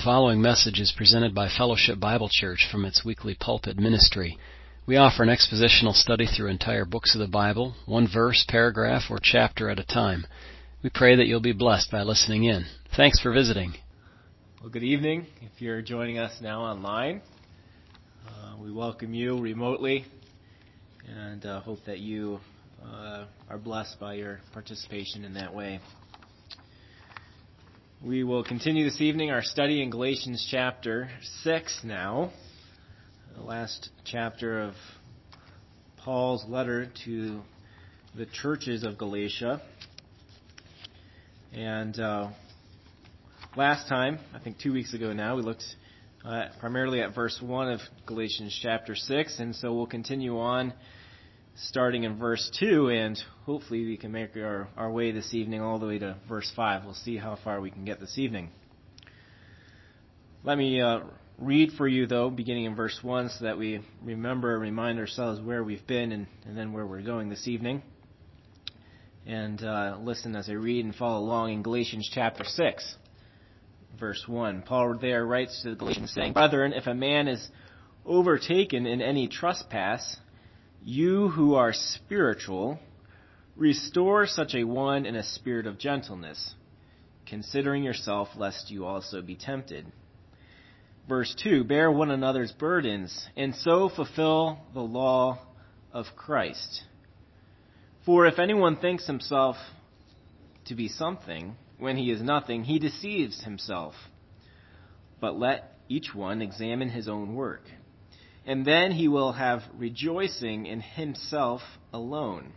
The following message is presented by Fellowship Bible Church from its weekly pulpit ministry. We offer an expositional study through entire books of the Bible, one verse, paragraph, or chapter at a time. We pray that you'll be blessed by listening in. Thanks for visiting. Well, good evening. If you're joining us now online, uh, we welcome you remotely and uh, hope that you uh, are blessed by your participation in that way. We will continue this evening our study in Galatians chapter 6 now, the last chapter of Paul's letter to the churches of Galatia. And uh, last time, I think two weeks ago now, we looked uh, primarily at verse 1 of Galatians chapter 6, and so we'll continue on starting in verse 2, and hopefully we can make our, our way this evening all the way to verse 5. We'll see how far we can get this evening. Let me uh, read for you, though, beginning in verse 1, so that we remember and remind ourselves where we've been and, and then where we're going this evening. And uh, listen as I read and follow along in Galatians chapter 6, verse 1. Paul there writes to the Galatians saying, Brethren, if a man is overtaken in any trespass, you who are spiritual, restore such a one in a spirit of gentleness, considering yourself lest you also be tempted. Verse 2 Bear one another's burdens, and so fulfill the law of Christ. For if anyone thinks himself to be something when he is nothing, he deceives himself. But let each one examine his own work and then he will have rejoicing in himself alone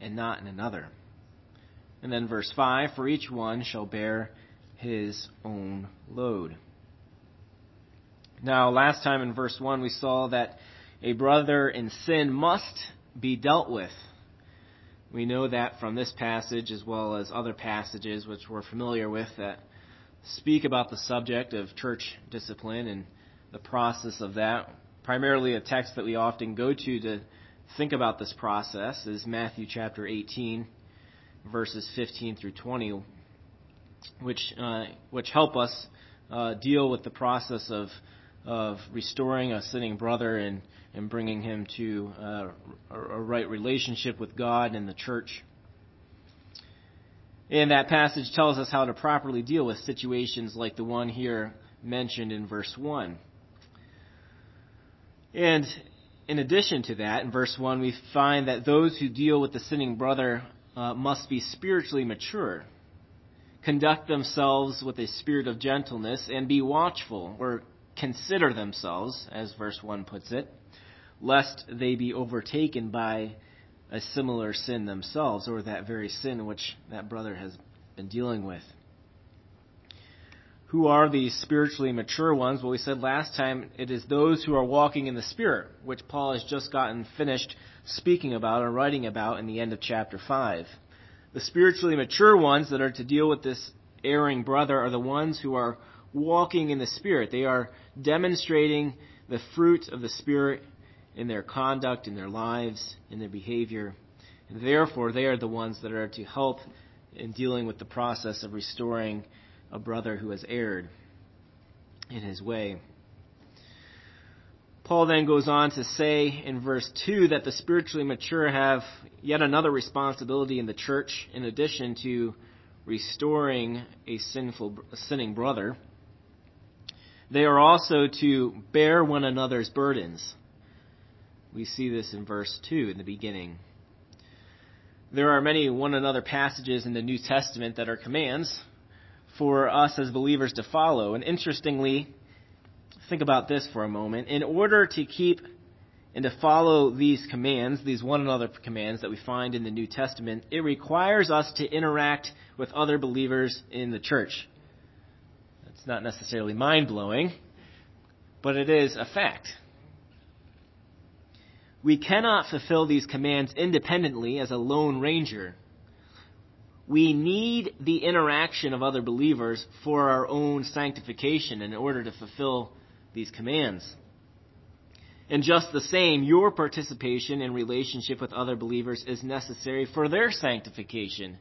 and not in another. And then verse 5 For each one shall bear his own load. Now, last time in verse 1, we saw that a brother in sin must be dealt with. We know that from this passage as well as other passages which we're familiar with that speak about the subject of church discipline and the process of that. Primarily, a text that we often go to to think about this process is Matthew chapter 18, verses 15 through 20, which uh, which help us uh, deal with the process of of restoring a sinning brother and and bringing him to uh, a, a right relationship with God and the church. And that passage tells us how to properly deal with situations like the one here mentioned in verse 1. And in addition to that, in verse 1, we find that those who deal with the sinning brother uh, must be spiritually mature, conduct themselves with a spirit of gentleness, and be watchful, or consider themselves, as verse 1 puts it, lest they be overtaken by a similar sin themselves, or that very sin which that brother has been dealing with. Who are these spiritually mature ones? Well, we said last time it is those who are walking in the Spirit, which Paul has just gotten finished speaking about and writing about in the end of chapter 5. The spiritually mature ones that are to deal with this erring brother are the ones who are walking in the Spirit. They are demonstrating the fruit of the Spirit in their conduct, in their lives, in their behavior. And therefore, they are the ones that are to help in dealing with the process of restoring a brother who has erred in his way. Paul then goes on to say in verse 2 that the spiritually mature have yet another responsibility in the church in addition to restoring a sinful a sinning brother. They are also to bear one another's burdens. We see this in verse 2 in the beginning. There are many one another passages in the New Testament that are commands, for us as believers to follow. And interestingly, think about this for a moment. In order to keep and to follow these commands, these one another commands that we find in the New Testament, it requires us to interact with other believers in the church. That's not necessarily mind blowing, but it is a fact. We cannot fulfill these commands independently as a lone ranger we need the interaction of other believers for our own sanctification in order to fulfill these commands. And just the same, your participation in relationship with other believers is necessary for their sanctification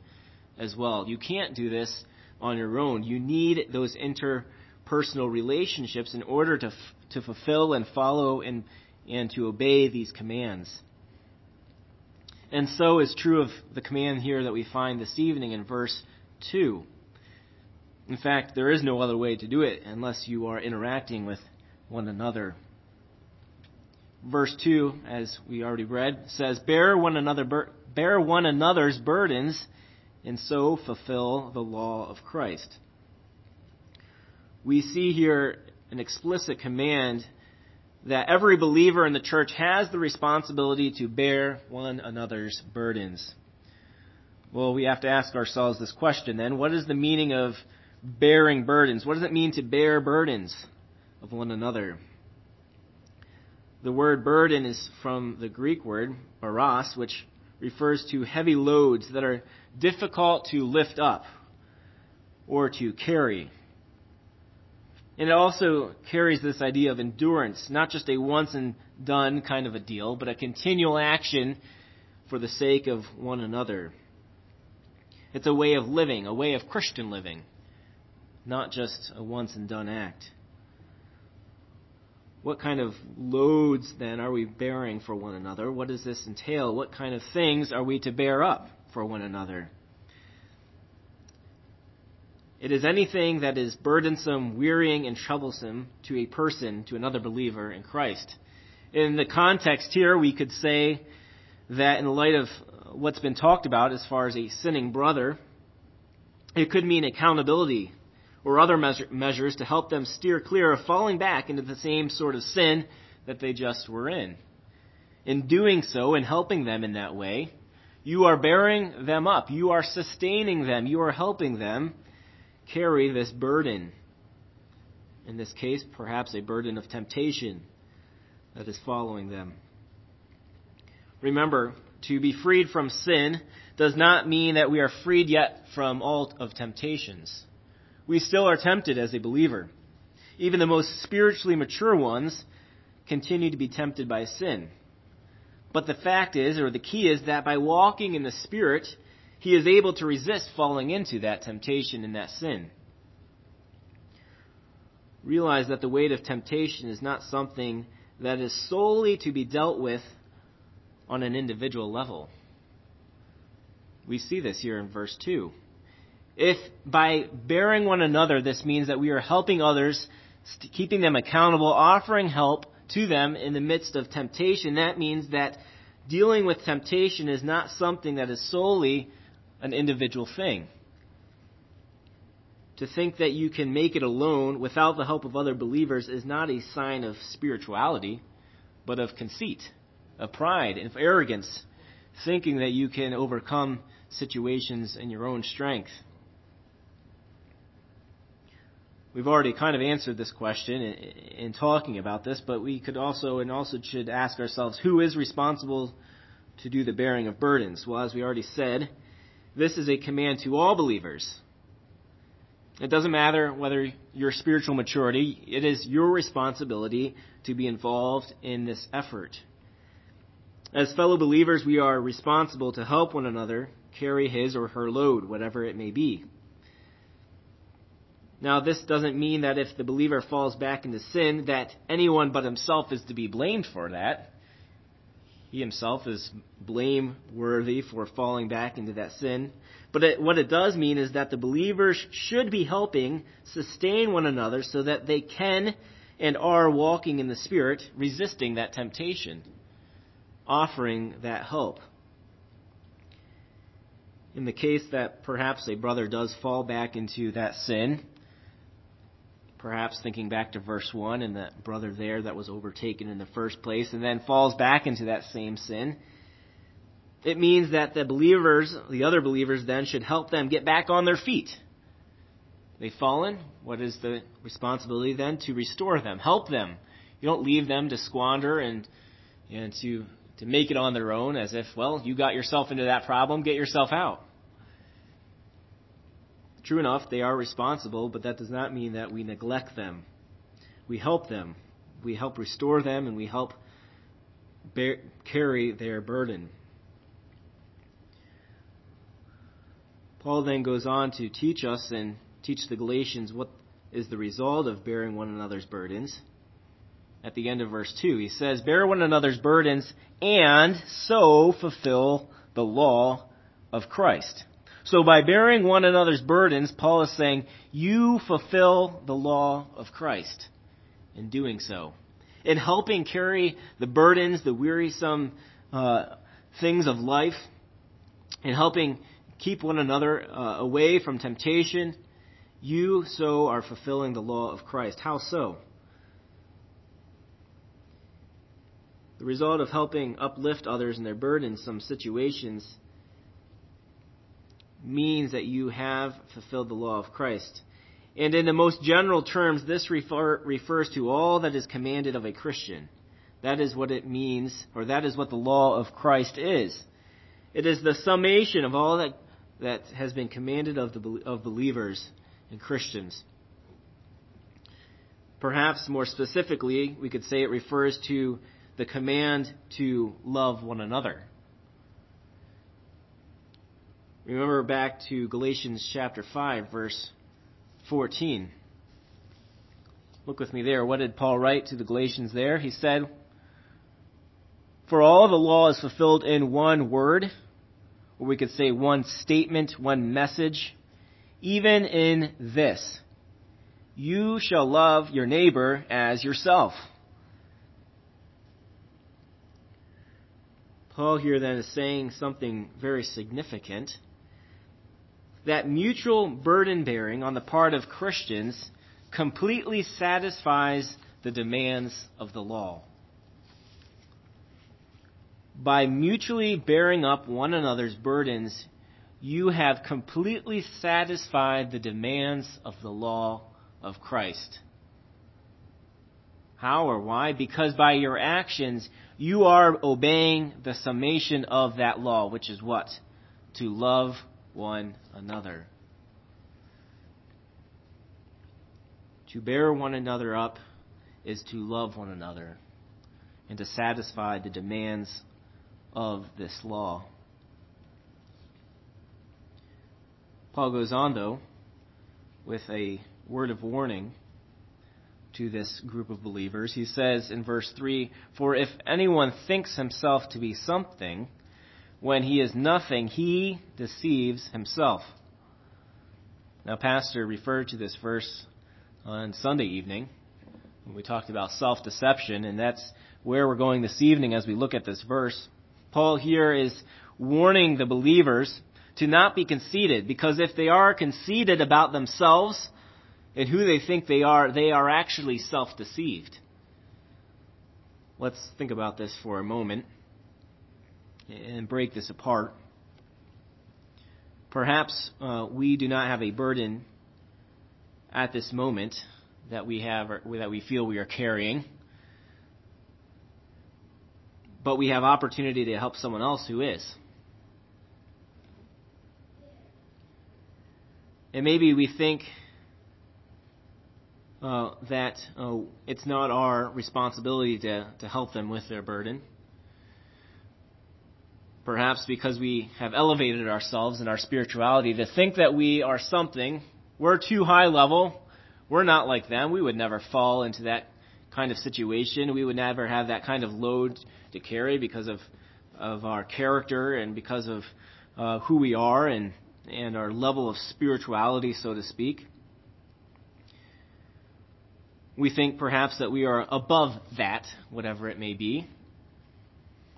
as well. You can't do this on your own. You need those interpersonal relationships in order to, to fulfill and follow and, and to obey these commands. And so is true of the command here that we find this evening in verse 2. In fact, there is no other way to do it unless you are interacting with one another. Verse 2, as we already read, says, Bear one, another, bear one another's burdens and so fulfill the law of Christ. We see here an explicit command that every believer in the church has the responsibility to bear one another's burdens. Well, we have to ask ourselves this question then. What is the meaning of bearing burdens? What does it mean to bear burdens of one another? The word burden is from the Greek word baros, which refers to heavy loads that are difficult to lift up or to carry. And it also carries this idea of endurance, not just a once and done kind of a deal, but a continual action for the sake of one another. It's a way of living, a way of Christian living, not just a once and done act. What kind of loads then are we bearing for one another? What does this entail? What kind of things are we to bear up for one another? It is anything that is burdensome, wearying, and troublesome to a person, to another believer in Christ. In the context here, we could say that in light of what's been talked about as far as a sinning brother, it could mean accountability or other measure, measures to help them steer clear of falling back into the same sort of sin that they just were in. In doing so and helping them in that way, you are bearing them up. You are sustaining them. You are helping them carry this burden. In this case, perhaps a burden of temptation that is following them. Remember, to be freed from sin does not mean that we are freed yet from all of temptations. We still are tempted as a believer. Even the most spiritually mature ones continue to be tempted by sin. But the fact is, or the key is, that by walking in the Spirit, he is able to resist falling into that temptation and that sin. Realize that the weight of temptation is not something that is solely to be dealt with on an individual level. We see this here in verse 2. If by bearing one another, this means that we are helping others, keeping them accountable, offering help to them in the midst of temptation, that means that dealing with temptation is not something that is solely an individual thing. To think that you can make it alone without the help of other believers is not a sign of spirituality, but of conceit, of pride, and of arrogance, thinking that you can overcome situations in your own strength. We've already kind of answered this question in, in, talking about this, but we could also and also should ask ourselves who is responsible to do the bearing of burdens? Well, as we already said, this is a command to all believers. It doesn't matter whether your spiritual maturity, it is your responsibility to be involved in this effort. As fellow believers, we are responsible to help one another carry his or her load, whatever it may be. Now, this doesn't mean that if the believer falls back into sin, that anyone but himself is to be blamed for that. He himself is blameworthy for falling back into that sin. But it, what it does mean is that the believers should be helping sustain one another so that they can and are walking in the Spirit, resisting that temptation, offering that help. In the case that perhaps a brother does fall back into that sin, perhaps thinking back to verse 1 and that brother there that was overtaken in the first place and then falls back into that same sin. It means that the believers, the other believers then should help them get back on their feet. They've fallen. What is the responsibility then? To restore them, help them. You don't leave them to squander and, and to, to make it on their own as if, well, you got yourself into that problem, get yourself out. True enough, they are responsible, but that does not mean that we neglect them. We help them. We help restore them, and we help bear, carry their burden. Paul then goes on to teach us and teach the Galatians what is the result of bearing one another's burdens. At the end of verse 2, he says, Bear one another's burdens and so fulfill the law of Christ. So by bearing one another's burdens, Paul is saying, you fulfill the law of Christ in doing so. In helping carry the burdens, the wearisome uh, things of life, in helping keep one another uh, away from temptation, you so are fulfilling the law of Christ. How so? The result of helping uplift others in their burdensome situations means that you have fulfilled the law of Christ. And in the most general terms, this refer, refers to all that is commanded of a Christian. That is what it means, or that is what the law of Christ is. It is the summation of all that, that has been commanded of, the, of believers and Christians. Perhaps more specifically, we could say it refers to the command to love one another. Remember back to Galatians chapter 5, verse 14. Look with me there. What did Paul write to the Galatians there? He said, For all the law is fulfilled in one word, or we could say one statement, one message, even in this You shall love your neighbor as yourself. Paul here then is saying something very significant that mutual burden bearing on the part of Christians completely satisfies the demands of the law. By mutually bearing up one another's burdens, you have completely satisfied the demands of the law of Christ. How or why? Because by your actions, you are obeying the summation of that law, which is what? To love one another. To bear one another up is to love one another and to satisfy the demands of this law. Paul goes on, though, with a word of warning to this group of believers. He says in verse 3 For if anyone thinks himself to be something, when he is nothing, he deceives himself. Now, Pastor referred to this verse on Sunday evening when we talked about self deception, and that's where we're going this evening as we look at this verse. Paul here is warning the believers to not be conceited, because if they are conceited about themselves and who they think they are, they are actually self deceived. Let's think about this for a moment and break this apart. Perhaps uh, we do not have a burden at this moment that we have or that we feel we are carrying, but we have opportunity to help someone else who is. And maybe we think uh, that uh, it's not our responsibility to, to help them with their burden perhaps because we have elevated ourselves in our spirituality to think that we are something. We're too high level. We're not like them. We would never fall into that kind of situation. We would never have that kind of load to carry because of of our character and because of uh, who we are and and our level of spirituality, so to speak. We think perhaps that we are above that, whatever it may be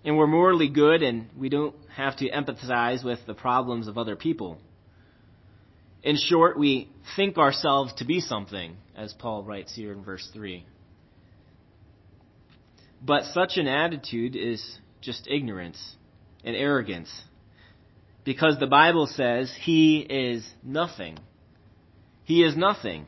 and we're morally good and we don't have to empathize with the problems of other people. In short, we think ourselves to be something, as Paul writes here in verse 3. But such an attitude is just ignorance and arrogance. Because the Bible says he is nothing. He is nothing.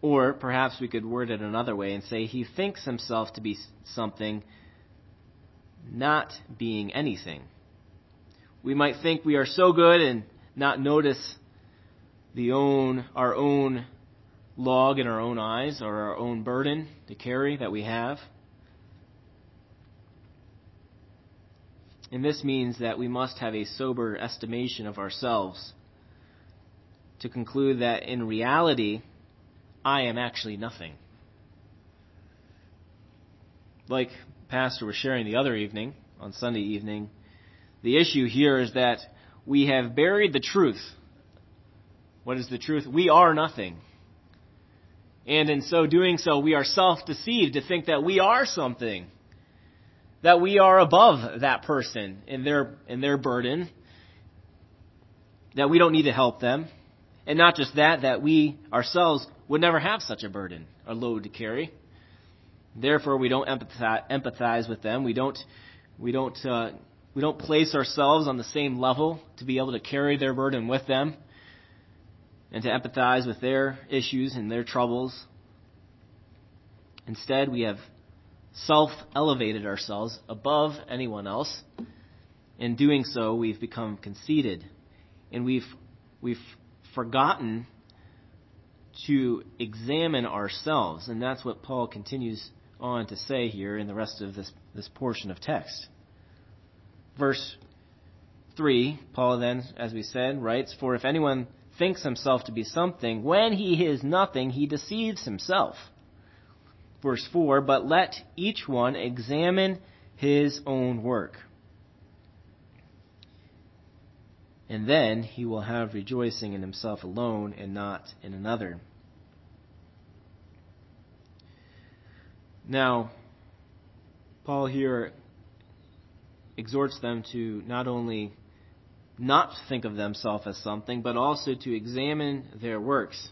Or perhaps we could word it another way and say he thinks himself to be something, not being anything. We might think we are so good and not notice the own our own log in our own eyes or our own burden to carry that we have. And this means that we must have a sober estimation of ourselves to conclude that in reality, I am actually nothing. Like Pastor was sharing the other evening, on Sunday evening, the issue here is that we have buried the truth. What is the truth? We are nothing. And in so doing so, we are self deceived to think that we are something. That we are above that person in their, in their burden. That we don't need to help them. And not just that, that we ourselves would never have such a burden, a load to carry. Therefore, we don't empathize with them. We don't, we don't, uh, we don't place ourselves on the same level to be able to carry their burden with them and to empathize with their issues and their troubles. Instead, we have self elevated ourselves above anyone else. In doing so, we've become conceited and we've, we've forgotten to examine ourselves. And that's what Paul continues on to say here in the rest of this, this portion of text. Verse 3, Paul then, as we said, writes, For if anyone thinks himself to be something, when he is nothing, he deceives himself. Verse 4, But let each one examine his own work. And then he will have rejoicing in himself alone and not in another. Now, Paul here exhorts them to not only not think of themselves as something, but also to examine their works.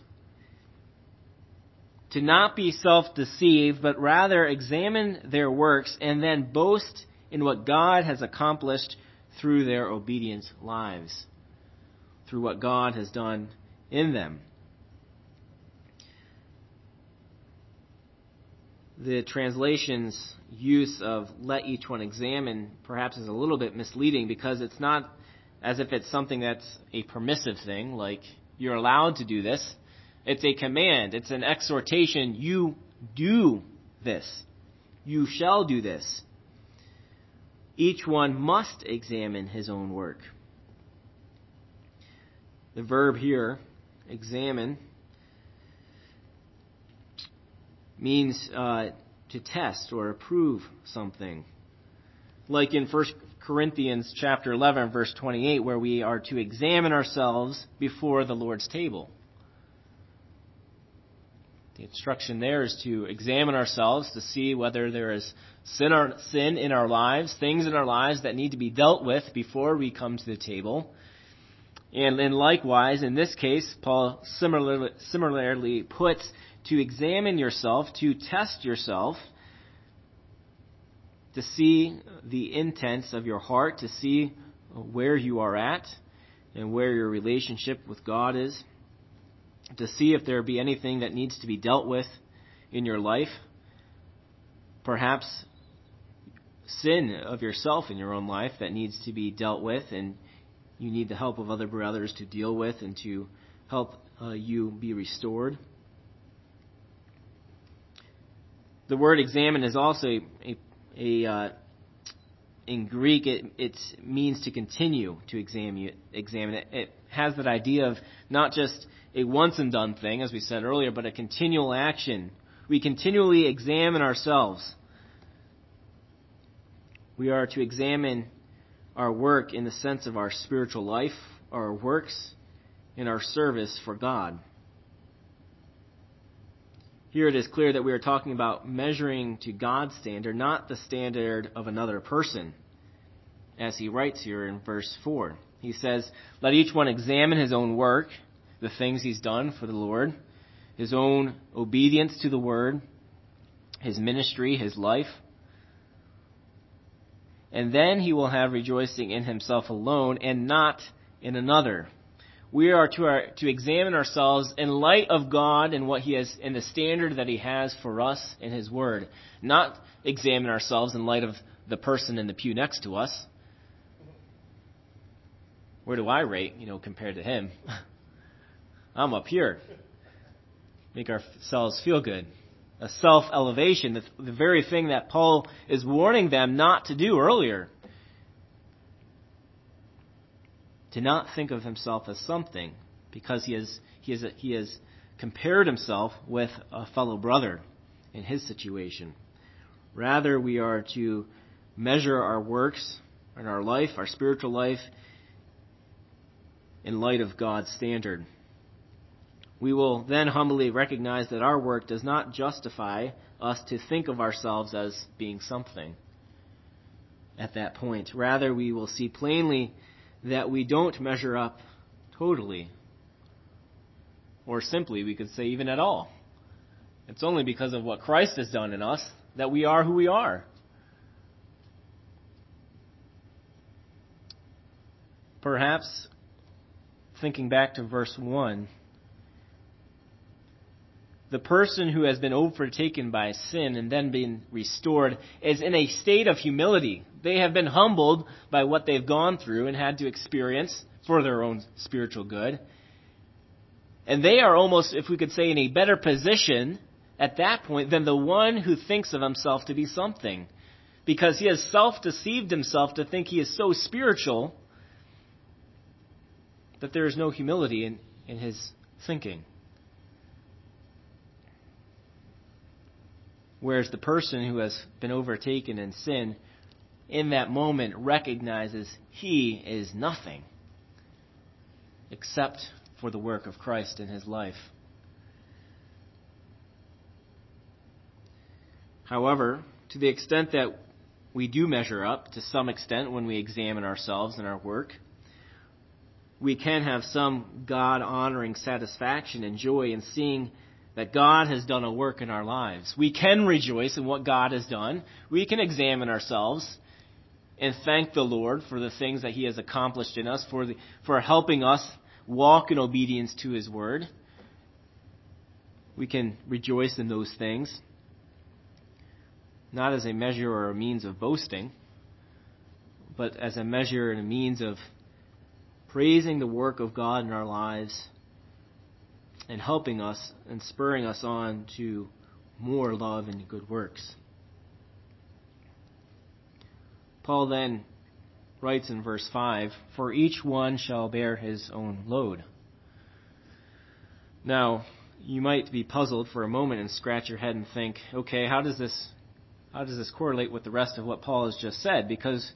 To not be self deceived, but rather examine their works and then boast in what God has accomplished through their obedient lives, through what God has done in them. the translation's use of let each one examine perhaps is a little bit misleading because it's not as if it's something that's a permissive thing, like you're allowed to do this. It's a command, it's an exhortation. You do this. You shall do this. Each one must examine his own work. The verb here, examine, means uh, to test or approve something. Like in 1 Corinthians chapter 11 verse 28 where we are to examine ourselves before the Lord's table. The instruction there is to examine ourselves to see whether there is sin, or, sin in our lives, things in our lives that need to be dealt with before we come to the table. And, and likewise, in this case, Paul similarly, similarly puts to examine yourself, to test yourself, to see the intents of your heart, to see where you are at and where your relationship with God is, to see if there be anything that needs to be dealt with in your life. Perhaps sin of yourself in your own life that needs to be dealt with, and you need the help of other brothers to deal with and to help uh, you be restored. The word examine is also a, a, a uh, in Greek it, means to continue to examine examine it. It has that idea of not just a once and done thing, as we said earlier, but a continual action. We continually examine ourselves. We are to examine our work in the sense of our spiritual life, our works, and our service for God. Here it is clear that we are talking about measuring to God's standard, not the standard of another person, as he writes here in verse 4. He says, Let each one examine his own work, the things he's done for the Lord, his own obedience to the word, his ministry, his life. And then he will have rejoicing in himself alone and not in another we are to, our, to examine ourselves in light of God and what He has, and the standard that He has for us in His Word. Not examine ourselves in light of the person in the pew next to us. Where do I rate, you know, compared to Him? I'm up here. Make ourselves feel good. A self elevation, the, the very thing that Paul is warning them not to do earlier. To not think of himself as something, because he has, he has, he has compared himself with a fellow brother in his situation. Rather, we are to measure our works in our life, our spiritual life, in light of God's standard. We will then humbly recognize that our work does not justify us to think of ourselves as being something at that point. Rather, we will see plainly that we don't measure up totally. Or simply, we could say even at all. It's only because of what Christ has done in us that we are who we are. Perhaps, thinking back to verse 1, the person who has been overtaken by sin and then been restored is in a state of humility. They have been humbled by what they've gone through and had to experience for their own spiritual good. And they are almost, if we could say, in a better position at that point than the one who thinks of himself to be something. Because he has self deceived himself to think he is so spiritual that there is no humility in, in his thinking. Whereas the person who has been overtaken in sin, in that moment recognizes he is nothing except for the work of Christ in his life. However, to the extent that we do measure up, to some extent, when we examine ourselves and our work, we can have some God honoring satisfaction and joy in seeing that God has done a work in our lives. We can rejoice in what God has done. We can examine ourselves and thank the Lord for the things that He has accomplished in us, for, the, for helping us walk in obedience to His Word. We can rejoice in those things, not as a measure or a means of boasting, but as a measure and a means of praising the work of God in our lives and helping us and spurring us on to more love and good works. Paul then writes in verse 5 For each one shall bear his own load. Now, you might be puzzled for a moment and scratch your head and think, okay, how does this how does this correlate with the rest of what Paul has just said? Because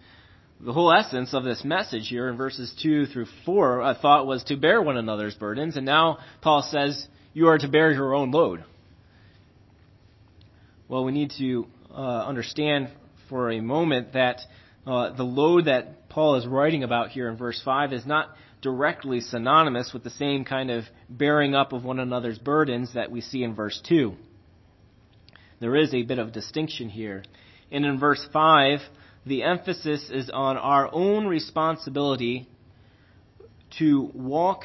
the whole essence of this message here in verses 2 through 4, I thought was to bear one another's burdens, and now Paul says you are to bear your own load. Well, we need to uh, understand for a moment that uh, the load that Paul is writing about here in verse 5 is not directly synonymous with the same kind of bearing up of one another's burdens that we see in verse 2. There is a bit of distinction here. And in verse 5, the emphasis is on our own responsibility to walk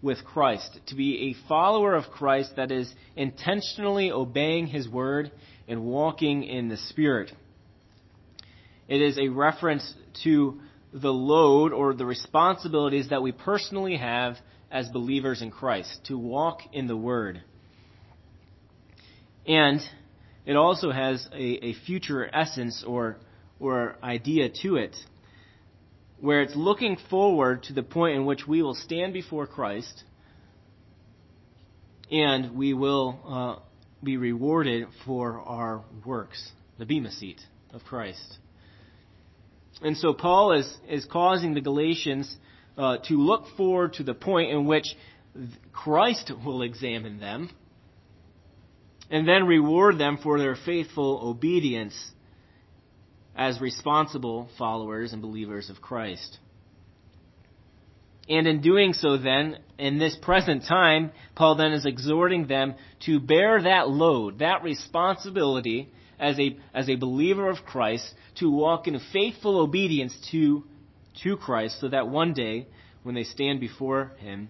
with Christ, to be a follower of Christ that is intentionally obeying His word and walking in the Spirit. It is a reference to the load or the responsibilities that we personally have as believers in Christ, to walk in the Word. And it also has a, a future essence or or idea to it, where it's looking forward to the point in which we will stand before Christ and we will uh, be rewarded for our works, the Bema seat of Christ. And so Paul is, is causing the Galatians uh, to look forward to the point in which Christ will examine them and then reward them for their faithful obedience as responsible followers and believers of Christ. And in doing so, then, in this present time, Paul then is exhorting them to bear that load, that responsibility as a, as a believer of Christ, to walk in faithful obedience to, to Christ, so that one day, when they stand before Him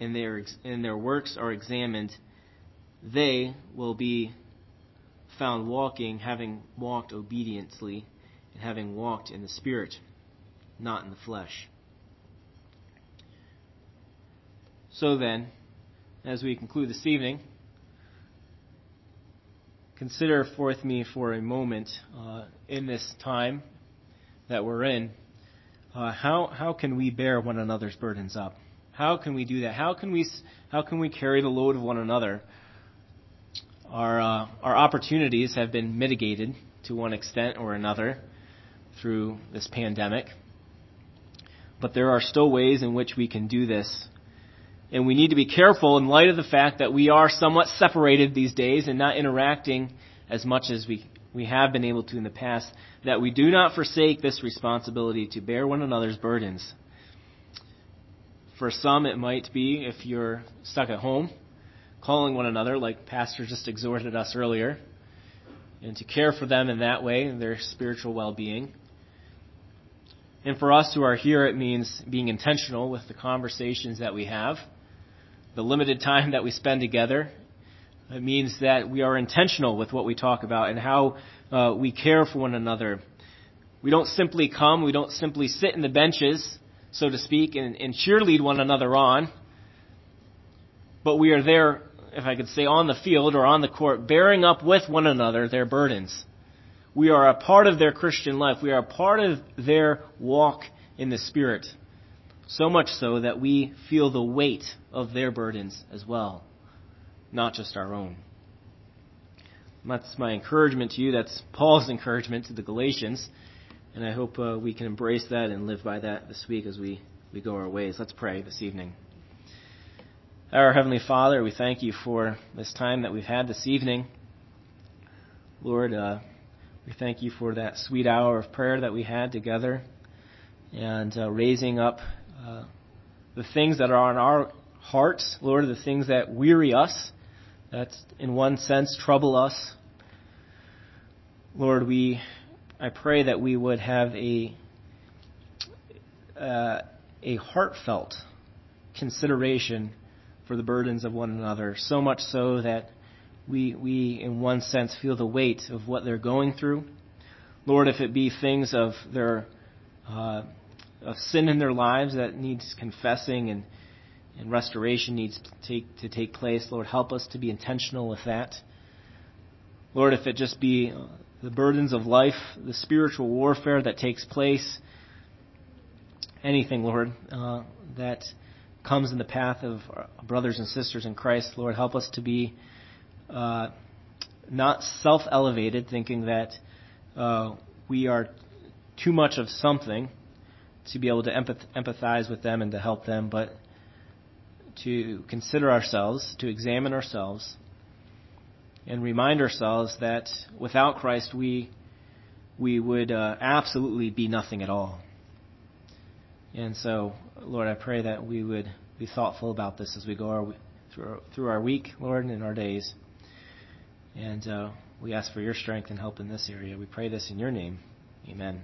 and their, and their works are examined, they will be found walking, having walked obediently, and having walked in the Spirit, not in the flesh. So then, as we conclude this evening, consider with me for a moment uh, in this time that we're in, uh, how, how can we bear one another's burdens up? How can we do that? How can we how can we carry the load of one another? Our uh, our opportunities have been mitigated to one extent or another through this pandemic. But there are still ways in which we can do this. And we need to be careful in light of the fact that we are somewhat separated these days and not interacting as much as we, we have been able to in the past, that we do not forsake this responsibility to bear one another's burdens. For some, it might be if you're stuck at home, calling one another, like Pastor just exhorted us earlier, and to care for them in that way, their spiritual well being. And for us who are here, it means being intentional with the conversations that we have, the limited time that we spend together. It means that we are intentional with what we talk about and how uh, we care for one another. We don't simply come, we don't simply sit in the benches, so to speak, and, and cheerlead one another on, but we are there, if I could say, on the field or on the court, bearing up with one another their burdens. We are a part of their Christian life. We are a part of their walk in the Spirit. So much so that we feel the weight of their burdens as well, not just our own. That's my encouragement to you. That's Paul's encouragement to the Galatians. And I hope uh, we can embrace that and live by that this week as we, we go our ways. Let's pray this evening. Our Heavenly Father, we thank you for this time that we've had this evening. Lord, uh, we thank you for that sweet hour of prayer that we had together and uh, raising up uh, the things that are on our hearts, Lord, the things that weary us, that in one sense trouble us. Lord, we, I pray that we would have a, uh, a heartfelt consideration for the burdens of one another, so much so that we, we, in one sense, feel the weight of what they're going through. Lord, if it be things of their uh, of sin in their lives that needs confessing and, and restoration needs to take, to take place, Lord, help us to be intentional with that. Lord, if it just be the burdens of life, the spiritual warfare that takes place, anything, Lord, uh, that comes in the path of brothers and sisters in Christ, Lord, help us to be uh, not self elevated, thinking that uh, we are too much of something to be able to empath- empathize with them and to help them, but to consider ourselves, to examine ourselves, and remind ourselves that without Christ we we would uh, absolutely be nothing at all. And so, Lord, I pray that we would be thoughtful about this as we go our, through, our, through our week, Lord, and in our days. And uh, we ask for your strength and help in this area. We pray this in your name. Amen.